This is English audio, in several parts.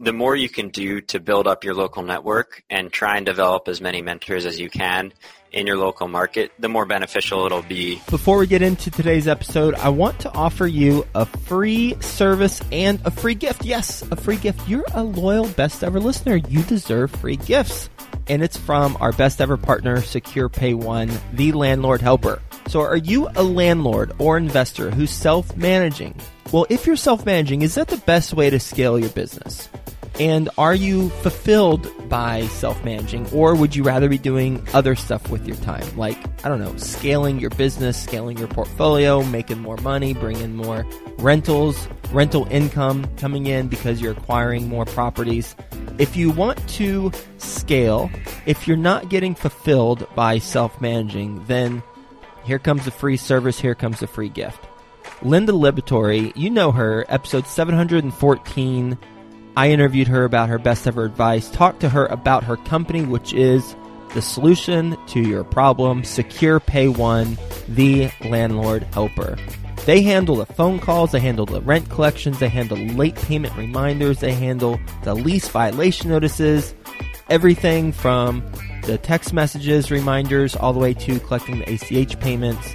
the more you can do to build up your local network and try and develop as many mentors as you can in your local market, the more beneficial it'll be. Before we get into today's episode, I want to offer you a free service and a free gift. Yes, a free gift. You're a loyal best ever listener. You deserve free gifts. And it's from our best ever partner, Secure Pay One, the landlord helper. So are you a landlord or investor who's self-managing? Well, if you're self-managing, is that the best way to scale your business? And are you fulfilled by self managing, or would you rather be doing other stuff with your time? Like, I don't know, scaling your business, scaling your portfolio, making more money, bringing more rentals, rental income coming in because you're acquiring more properties. If you want to scale, if you're not getting fulfilled by self managing, then here comes the free service, here comes the free gift. Linda Liberatore, you know her, episode 714 I interviewed her about her best ever advice, talked to her about her company, which is the solution to your problem, Secure Pay One, the landlord helper. They handle the phone calls, they handle the rent collections, they handle late payment reminders, they handle the lease violation notices, everything from the text messages, reminders, all the way to collecting the ACH payments.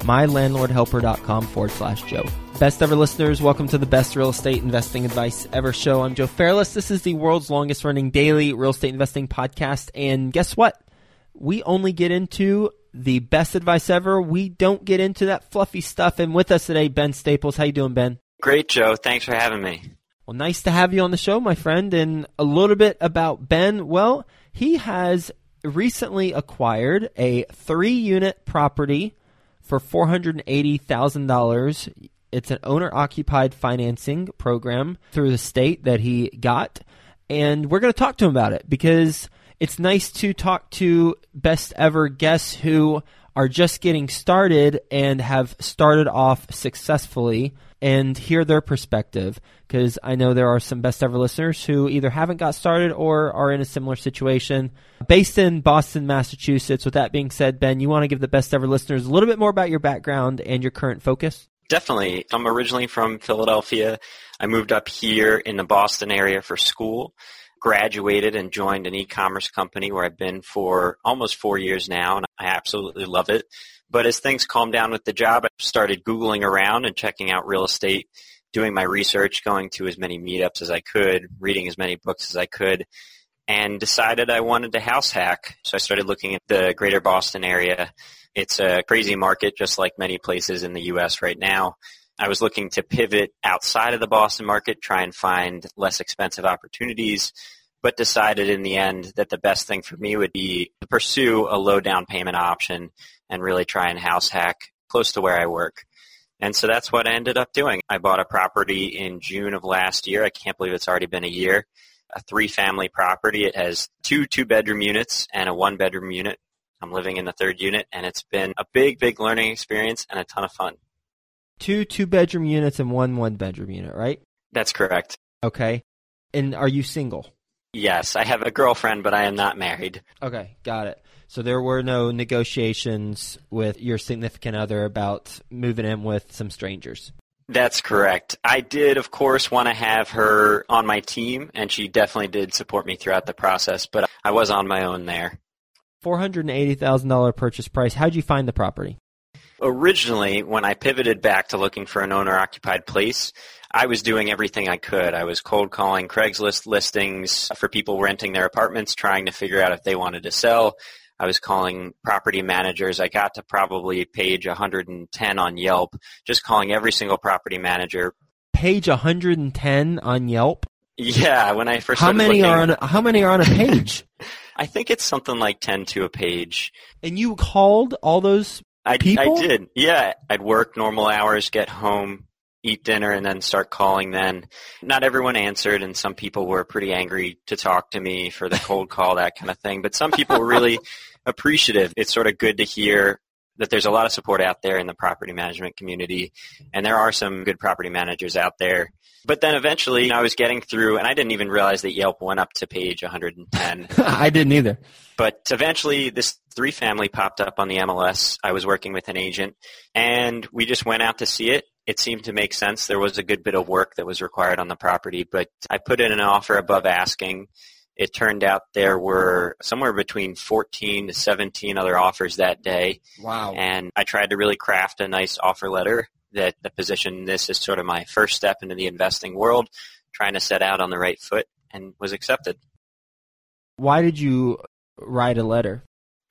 MyLandlordHelper.com forward slash Joe. Best ever listeners, welcome to the best real estate investing advice ever show. I'm Joe Fairless. This is the world's longest running daily real estate investing podcast. And guess what? we only get into the best advice ever. We don't get into that fluffy stuff. And with us today, Ben Staples. How you doing, Ben? Great, Joe. Thanks for having me. Well, nice to have you on the show, my friend. And a little bit about Ben. Well, he has recently acquired a three unit property for $480,000. It's an owner occupied financing program through the state that he got. And we're going to talk to him about it because it's nice to talk to best ever guests who are just getting started and have started off successfully and hear their perspective because I know there are some best ever listeners who either haven't got started or are in a similar situation. Based in Boston, Massachusetts. With that being said, Ben, you want to give the best ever listeners a little bit more about your background and your current focus? Definitely. I'm originally from Philadelphia. I moved up here in the Boston area for school graduated and joined an e-commerce company where I've been for almost four years now, and I absolutely love it. But as things calmed down with the job, I started Googling around and checking out real estate, doing my research, going to as many meetups as I could, reading as many books as I could, and decided I wanted to house hack. So I started looking at the greater Boston area. It's a crazy market, just like many places in the U.S. right now. I was looking to pivot outside of the Boston market, try and find less expensive opportunities, but decided in the end that the best thing for me would be to pursue a low down payment option and really try and house hack close to where I work. And so that's what I ended up doing. I bought a property in June of last year. I can't believe it's already been a year. A three family property. It has two two bedroom units and a one bedroom unit. I'm living in the third unit and it's been a big, big learning experience and a ton of fun two two bedroom units and one one bedroom unit, right? That's correct. Okay. And are you single? Yes, I have a girlfriend, but I am not married. Okay, got it. So there were no negotiations with your significant other about moving in with some strangers. That's correct. I did, of course, want to have her on my team, and she definitely did support me throughout the process, but I was on my own there. $480,000 purchase price. How'd you find the property? Originally, when I pivoted back to looking for an owner occupied place, I was doing everything I could. I was cold calling Craigslist listings for people renting their apartments, trying to figure out if they wanted to sell. I was calling property managers. I got to probably page 110 on Yelp, just calling every single property manager. Page 110 on Yelp. Yeah, when I first how many looking, are on a, how many are on a page? I think it's something like 10 to a page. and you called all those I, People? I did. Yeah, I'd work normal hours, get home, eat dinner, and then start calling. Then, not everyone answered, and some people were pretty angry to talk to me for the cold call, that kind of thing. But some people were really appreciative. It's sort of good to hear that there's a lot of support out there in the property management community, and there are some good property managers out there. But then eventually, I was getting through, and I didn't even realize that Yelp went up to page 110. I didn't either. But eventually, this three family popped up on the MLS. I was working with an agent, and we just went out to see it. It seemed to make sense. There was a good bit of work that was required on the property, but I put in an offer above asking. It turned out there were somewhere between 14 to 17 other offers that day, Wow. and I tried to really craft a nice offer letter that the position this is sort of my first step into the investing world, trying to set out on the right foot, and was accepted. Why did you write a letter?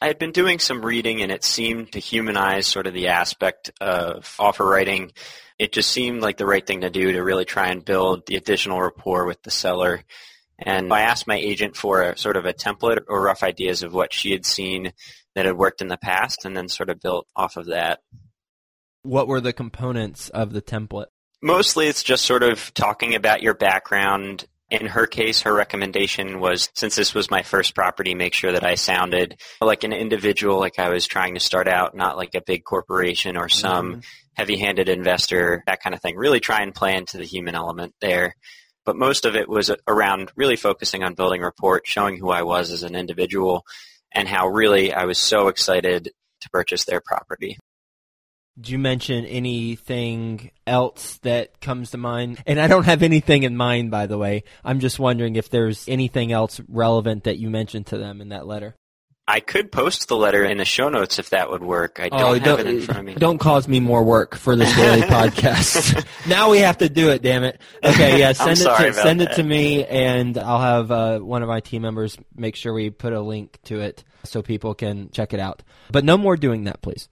I had been doing some reading and it seemed to humanize sort of the aspect of offer writing. It just seemed like the right thing to do to really try and build the additional rapport with the seller. And I asked my agent for a sort of a template or rough ideas of what she had seen that had worked in the past and then sort of built off of that. What were the components of the template? Mostly it's just sort of talking about your background. In her case, her recommendation was since this was my first property, make sure that I sounded like an individual, like I was trying to start out, not like a big corporation or some Mhm. heavy handed investor, that kind of thing. Really try and play into the human element there. But most of it was around really focusing on building rapport, showing who I was as an individual, and how really I was so excited to purchase their property. Did you mention anything else that comes to mind? And I don't have anything in mind, by the way. I'm just wondering if there's anything else relevant that you mentioned to them in that letter. I could post the letter in the show notes if that would work. I don't have it in front of me. Oh, don't cause me more work for this daily podcast. now we have to do it, damn it. Okay, yeah, send it to send it to me, and I'll have uh, one of my team members make sure we put a link to it so people can check it out. But no more doing that, please.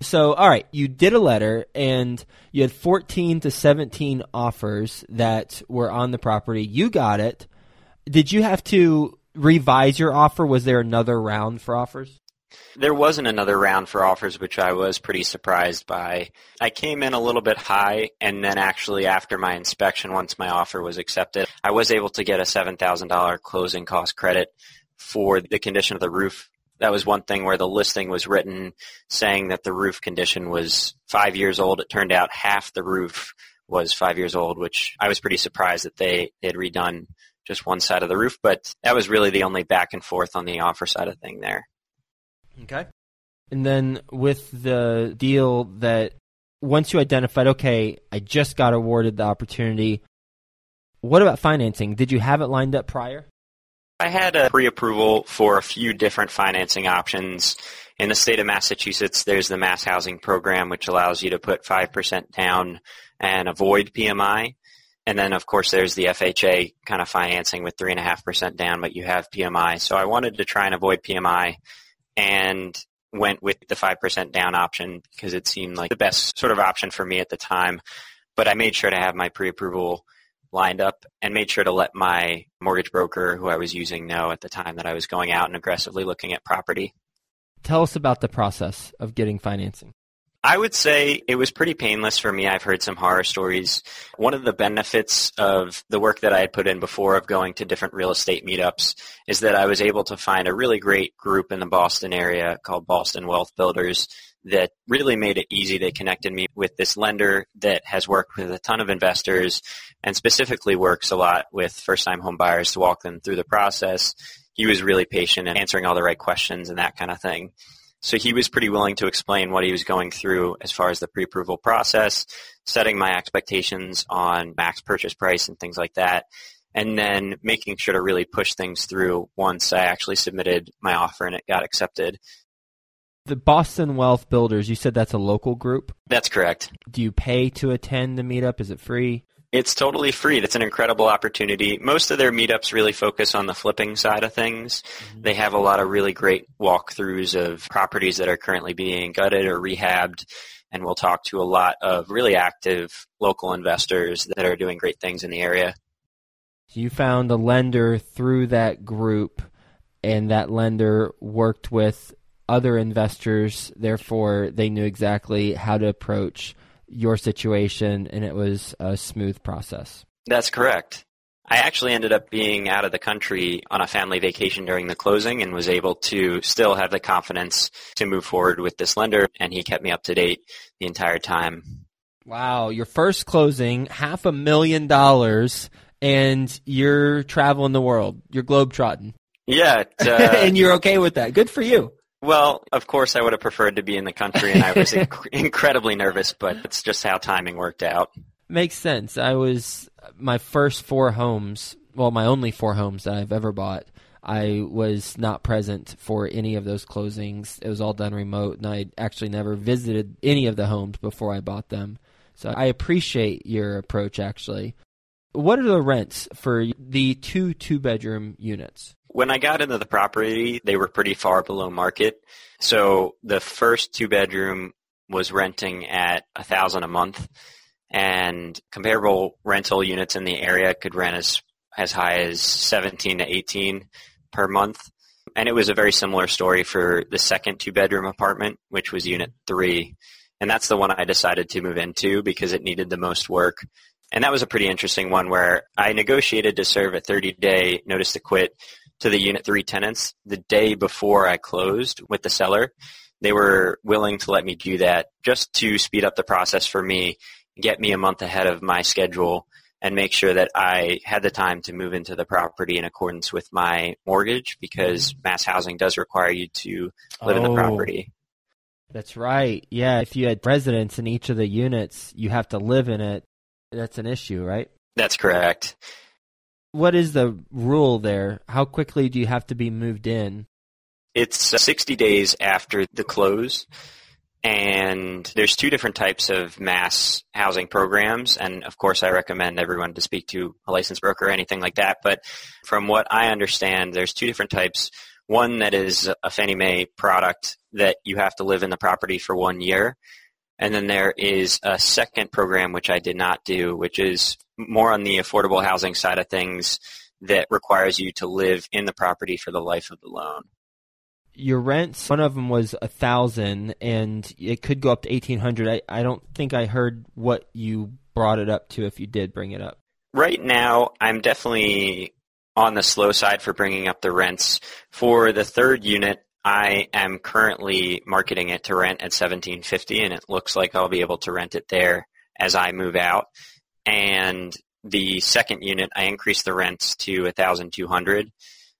so, all right, you did a letter, and you had 14 to 17 offers that were on the property. You got it. Did you have to revise your offer? Was there another round for offers? There wasn't another round for offers, which I was pretty surprised by. I came in a little bit high, and then actually after my inspection, once my offer was accepted, I was able to get a $7,000 closing cost credit for the condition of the roof. That was one thing where the listing was written saying that the roof condition was five years old. It turned out half the roof was five years old, which I was pretty surprised that they had redone just one side of the roof, but that was really the only back and forth on the offer side of thing there. Okay. And then with the deal that once you identified, okay, I just got awarded the opportunity. What about financing? Did you have it lined up prior? I had a pre-approval for a few different financing options. In the state of Massachusetts, there's the Mass Housing Program, which allows you to put 5% down and avoid PMI. And then, of course, there's the FHA kind of financing with 3.5% down, but you have PMI. So I wanted to try and avoid PMI and went with the 5% down option because it seemed like the best sort of option for me at the time. But I made sure to have my pre-approval lined up and made sure to let my mortgage broker who I was using know at the time that I was going out and aggressively looking at property. Tell us about the process of getting financing. I would say it was pretty painless for me. I've heard some horror stories. One of the benefits of the work that I had put in before of going to different real estate meetups is that I was able to find a really great group in the Boston area called Boston Wealth Builders that really made it easy. They connected me with this lender that has worked with a ton of investors and specifically works a lot with first-time home buyers to walk them through the process. He was really patient and answering all the right questions and that kind of thing. So he was pretty willing to explain what he was going through as far as the pre-approval process, setting my expectations on max purchase price and things like that, and then making sure to really push things through once I actually submitted my offer and it got accepted. The Boston Wealth Builders, you said that's a local group. That's correct. Do you pay to attend the meetup? Is it free? It's totally free. It's an incredible opportunity. Most of their meetups really focus on the flipping side of things. Mm-hmm. They have a lot of really great walkthroughs of properties that are currently being gutted or rehabbed. And we'll talk to a lot of really active local investors that are doing great things in the area. You found a lender through that group, and that lender worked with other investors. Therefore, they knew exactly how to approach your situation, and it was a smooth process. That's correct. I actually ended up being out of the country on a family vacation during the closing and was able to still have the confidence to move forward with this lender, and he kept me up to date the entire time. Wow, your first closing, half a million dollars, and you're traveling the world. You're globetrotting. Yeah. Uh, and you're okay with that. Good for you. Well, of course, I would have preferred to be in the country, and I was inc- incredibly nervous, but it's just how timing worked out. Makes sense. I was my first four homes, well, my only four homes that I've ever bought. I was not present for any of those closings. It was all done remote, and I actually never visited any of the homes before I bought them. So I appreciate your approach, actually. What are the rents for the two two bedroom units? When I got into the property, they were pretty far below market. So the first two bedroom was renting at a thousand a month and comparable rental units in the area could rent as as high as 17 to 18 per month. And it was a very similar story for the second two bedroom apartment, which was unit three. And that's the one I decided to move into because it needed the most work. And that was a pretty interesting one where I negotiated to serve a 30 day notice to quit to the Unit 3 tenants the day before I closed with the seller. They were willing to let me do that just to speed up the process for me, get me a month ahead of my schedule, and make sure that I had the time to move into the property in accordance with my mortgage because mm-hmm. mass housing does require you to live oh, in the oh. property. That's right. Yeah, if you had residents in each of the units, you have to live in it. That's an issue, right? That's correct what is the rule there? How quickly do you have to be moved in? It's uh, 60 days after the close. And there's two different types of mass housing programs. And of course, I recommend everyone to speak to a licensed broker or anything like that. But from what I understand, there's two different types. One that is a Fannie Mae product that you have to live in the property for one year. And then there is a second program which I did not do, which is more on the affordable housing side of things that requires you to live in the property for the life of the loan. Your rents, one of them was a thousand, and it could go up to eighteen hundred. I, I don't think I heard what you brought it up to. If you did bring it up, right now I'm definitely on the slow side for bringing up the rents. For the third unit, I am currently marketing it to rent at 1750 and it looks like I'll be able to rent it there as I move out. And the second unit, I increased the rents to 1200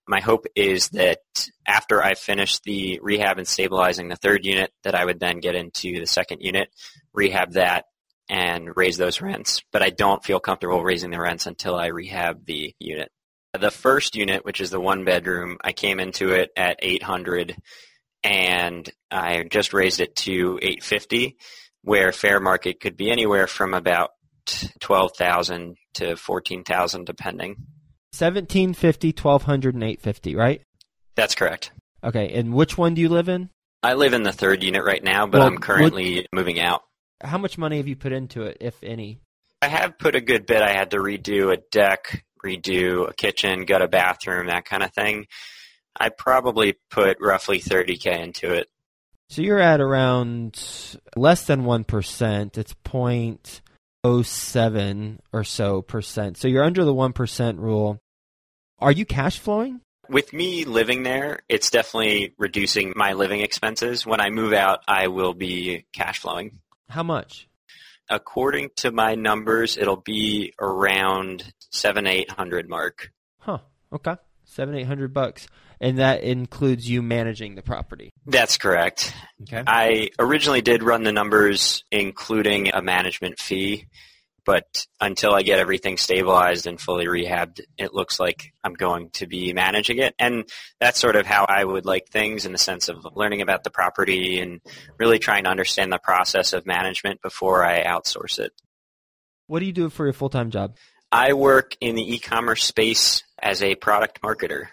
my hope is that after I finish the rehab and stabilizing the third unit, that I would then get into the second unit, rehab that, and raise those rents. But I don't feel comfortable raising the rents until I rehab the unit. The first unit, which is the one bedroom, I came into it at 800 and I just raised it to 850 where fair market could be anywhere from about 12,000 to 14,000 depending. 1750, 1200 and 850, right? That's correct. Okay, and which one do you live in? I live in the third unit right now, but well, I'm currently moving out. How much money have you put into it, if any? I have put a good bit. I had to redo a deck, redo a kitchen, gut a bathroom, that kind of thing, I probably put roughly 30k into it. So you're at around less than 1%. It's 0.07 or so percent. So you're under the 1% rule. Are you cash flowing? With me living there, it's definitely reducing my living expenses. When I move out, I will be cash flowing. How much? according to my numbers, it'll be around seven, eight hundred mark. Huh. Okay. Seven, eight hundred bucks. And that includes you managing the property. That's correct. Okay. I originally did run the numbers including a management fee but until I get everything stabilized and fully rehabbed, it looks like I'm going to be managing it. And that's sort of how I would like things in the sense of learning about the property and really trying to understand the process of management before I outsource it. What do you do for your full time job? I work in the e-commerce space as a product marketer.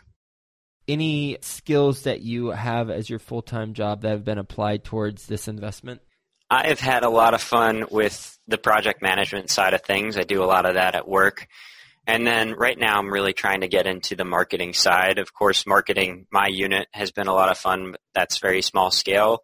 Any skills that you have as your full time job that have been applied towards this investment? I have had a lot of fun with the project management side of things. I do a lot of that at work. And then right now I'm really trying to get into the marketing side. Of course, marketing my unit has been a lot of fun, but that's very small scale.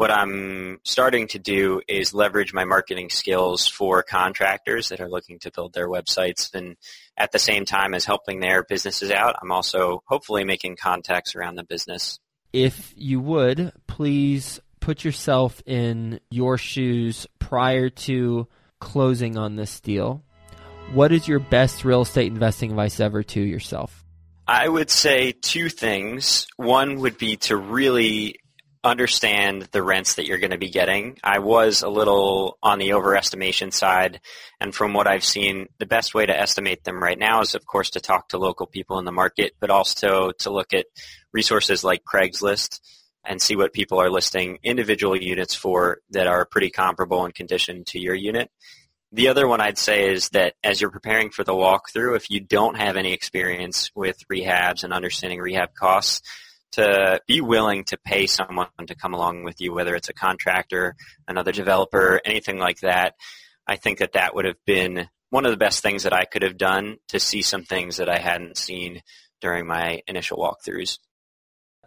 What I'm starting to do is leverage my marketing skills for contractors that are looking to build their websites and at the same time as helping their businesses out, I'm also hopefully making contacts around the business. If you would, please put yourself in your shoes prior to closing on this deal what is your best real estate investing advice ever to yourself? I would say two things. One would be to really understand the rents that you're going to be getting. I was a little on the overestimation side, and from what I've seen, the best way to estimate them right now is, of course, to talk to local people in the market, but also to look at resources like Craigslist and see what people are listing individual units for that are pretty comparable in condition to your unit. The other one I'd say is that as you're preparing for the walkthrough, if you don't have any experience with rehabs and understanding rehab costs, to be willing to pay someone to come along with you, whether it's a contractor, another developer, anything like that, I think that that would have been one of the best things that I could have done to see some things that I hadn't seen during my initial walkthroughs.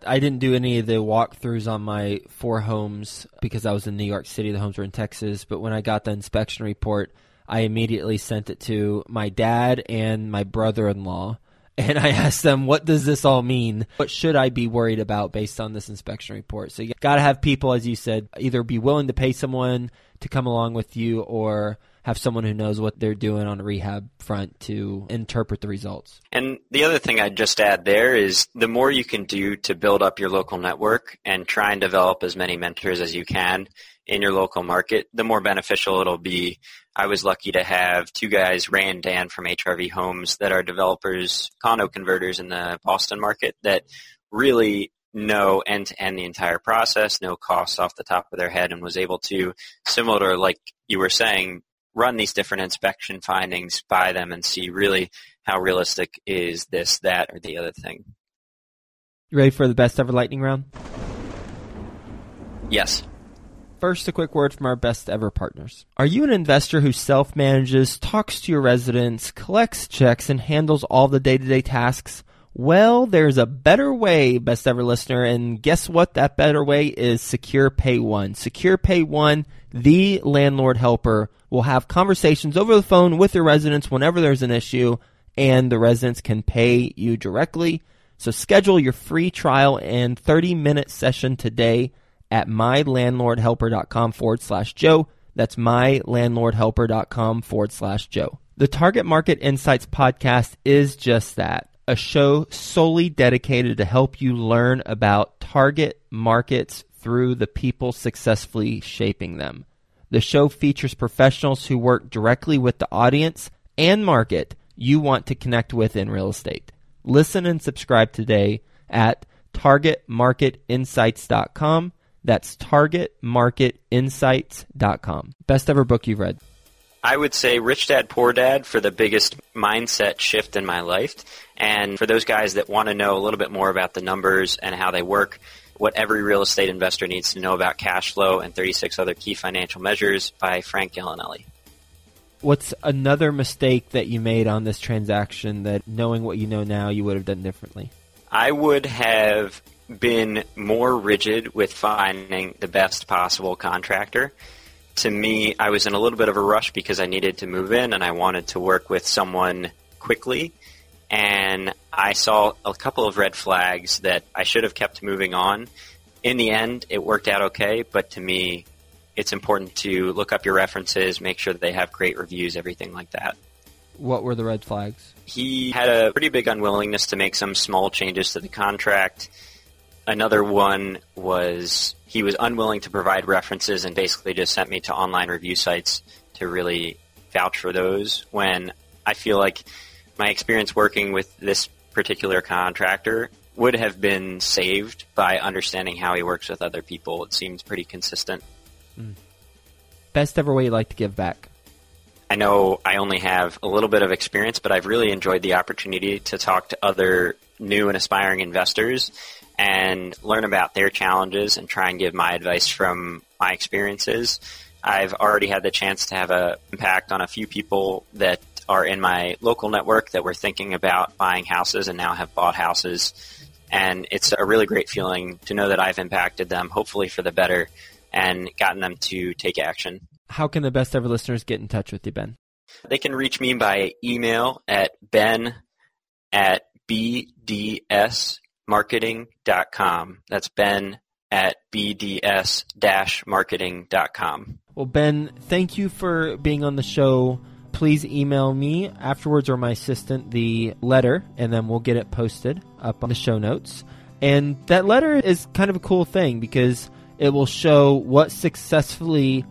I didn't do any of the walkthroughs on my four homes because I was in New York City. The homes were in Texas. But when I got the inspection report, I immediately sent it to my dad and my brother in law. And I asked them, what does this all mean? What should I be worried about based on this inspection report? So you got to have people, as you said, either be willing to pay someone to come along with you or have someone who knows what they're doing on a rehab front to interpret the results. And the other thing I'd just add there is the more you can do to build up your local network and try and develop as many mentors as you can in your local market, the more beneficial it'll be. I was lucky to have two guys, Ray and Dan from HRV Homes, that are developers, condo converters in the Boston market that really know end to end the entire process, know costs off the top of their head, and was able to, similar like you were saying, run these different inspection findings by them and see really how realistic is this, that, or the other thing. You ready for the best ever lightning round? Yes. First, a quick word from our best ever partners. Are you an investor who self manages, talks to your residents, collects checks, and handles all the day to day tasks? Well, there's a better way, best ever listener, and guess what? That better way is Secure Pay One. Secure Pay One, the landlord helper, will have conversations over the phone with your residents whenever there's an issue, and the residents can pay you directly. So schedule your free trial and 30 minute session today at mylandlordhelper.com forward slash Joe. That's mylandlordhelper.com forward slash Joe. The Target Market Insights podcast is just that a show solely dedicated to help you learn about target markets through the people successfully shaping them. The show features professionals who work directly with the audience and market you want to connect with in real estate. Listen and subscribe today at targetmarketinsights.com. That's targetmarketinsights.com. Best ever book you've read. I would say Rich Dad Poor Dad for the biggest mindset shift in my life. And for those guys that want to know a little bit more about the numbers and how they work, what every real estate investor needs to know about cash flow and 36 other key financial measures by Frank Gallinelli. What's another mistake that you made on this transaction that knowing what you know now you would have done differently? I would have been more rigid with finding the best possible contractor to me, I was in a little bit of a rush because I needed to move in and I wanted to work with someone quickly. And I saw a couple of red flags that I should have kept moving on. In the end, it worked out okay, but to me, it's important to look up your references, make sure that they have great reviews, everything like that. What were the red flags? He had a pretty big unwillingness to make some small changes to the contract. Another one was he was unwilling to provide references and basically just sent me to online review sites to really vouch for those when I feel like my experience working with this particular contractor would have been saved by understanding how he works with other people. It seems pretty consistent. Mm. Best ever way you like to give back? I know I only have a little bit of experience, but I've really enjoyed the opportunity to talk to other new and aspiring investors and learn about their challenges and try and give my advice from my experiences. I've already had the chance to have an impact on a few people that are in my local network that were thinking about buying houses and now have bought houses. And it's a really great feeling to know that I've impacted them, hopefully for the better, and gotten them to take action. How can the best ever listeners get in touch with you, Ben? They can reach me by email at ben at bdsmarketing.com. That's ben at bds-marketing.com. Well, Ben, thank you for being on the show. Please email me afterwards or my assistant the letter, and then we'll get it posted up on the show notes. And that letter is kind of a cool thing because it will show what successfully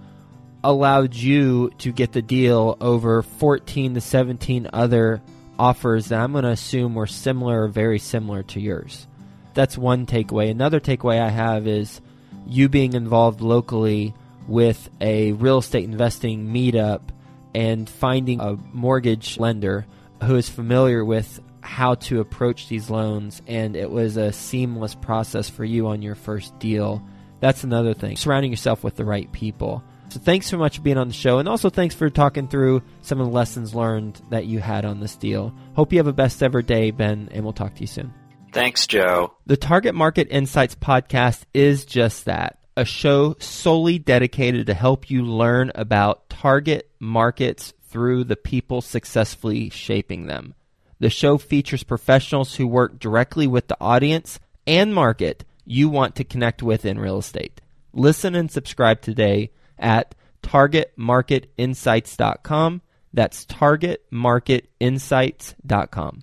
allowed you to get the deal over 14 to 17 other offers that I'm going to assume were similar or very similar to yours. That's one takeaway. Another takeaway I have is you being involved locally with a real estate investing meetup and finding a mortgage lender who is familiar with how to approach these loans and it was a seamless process for you on your first deal. That's another thing. Surrounding yourself with the right people. So thanks so much for being on the show, and also thanks for talking through some of the lessons learned that you had on this deal. Hope you have a best ever day, Ben, and we'll talk to you soon. Thanks, Joe. The Target Market Insights podcast is just that a show solely dedicated to help you learn about target markets through the people successfully shaping them. The show features professionals who work directly with the audience and market you want to connect with in real estate. Listen and subscribe today at targetmarketinsights.com. That's targetmarketinsights.com.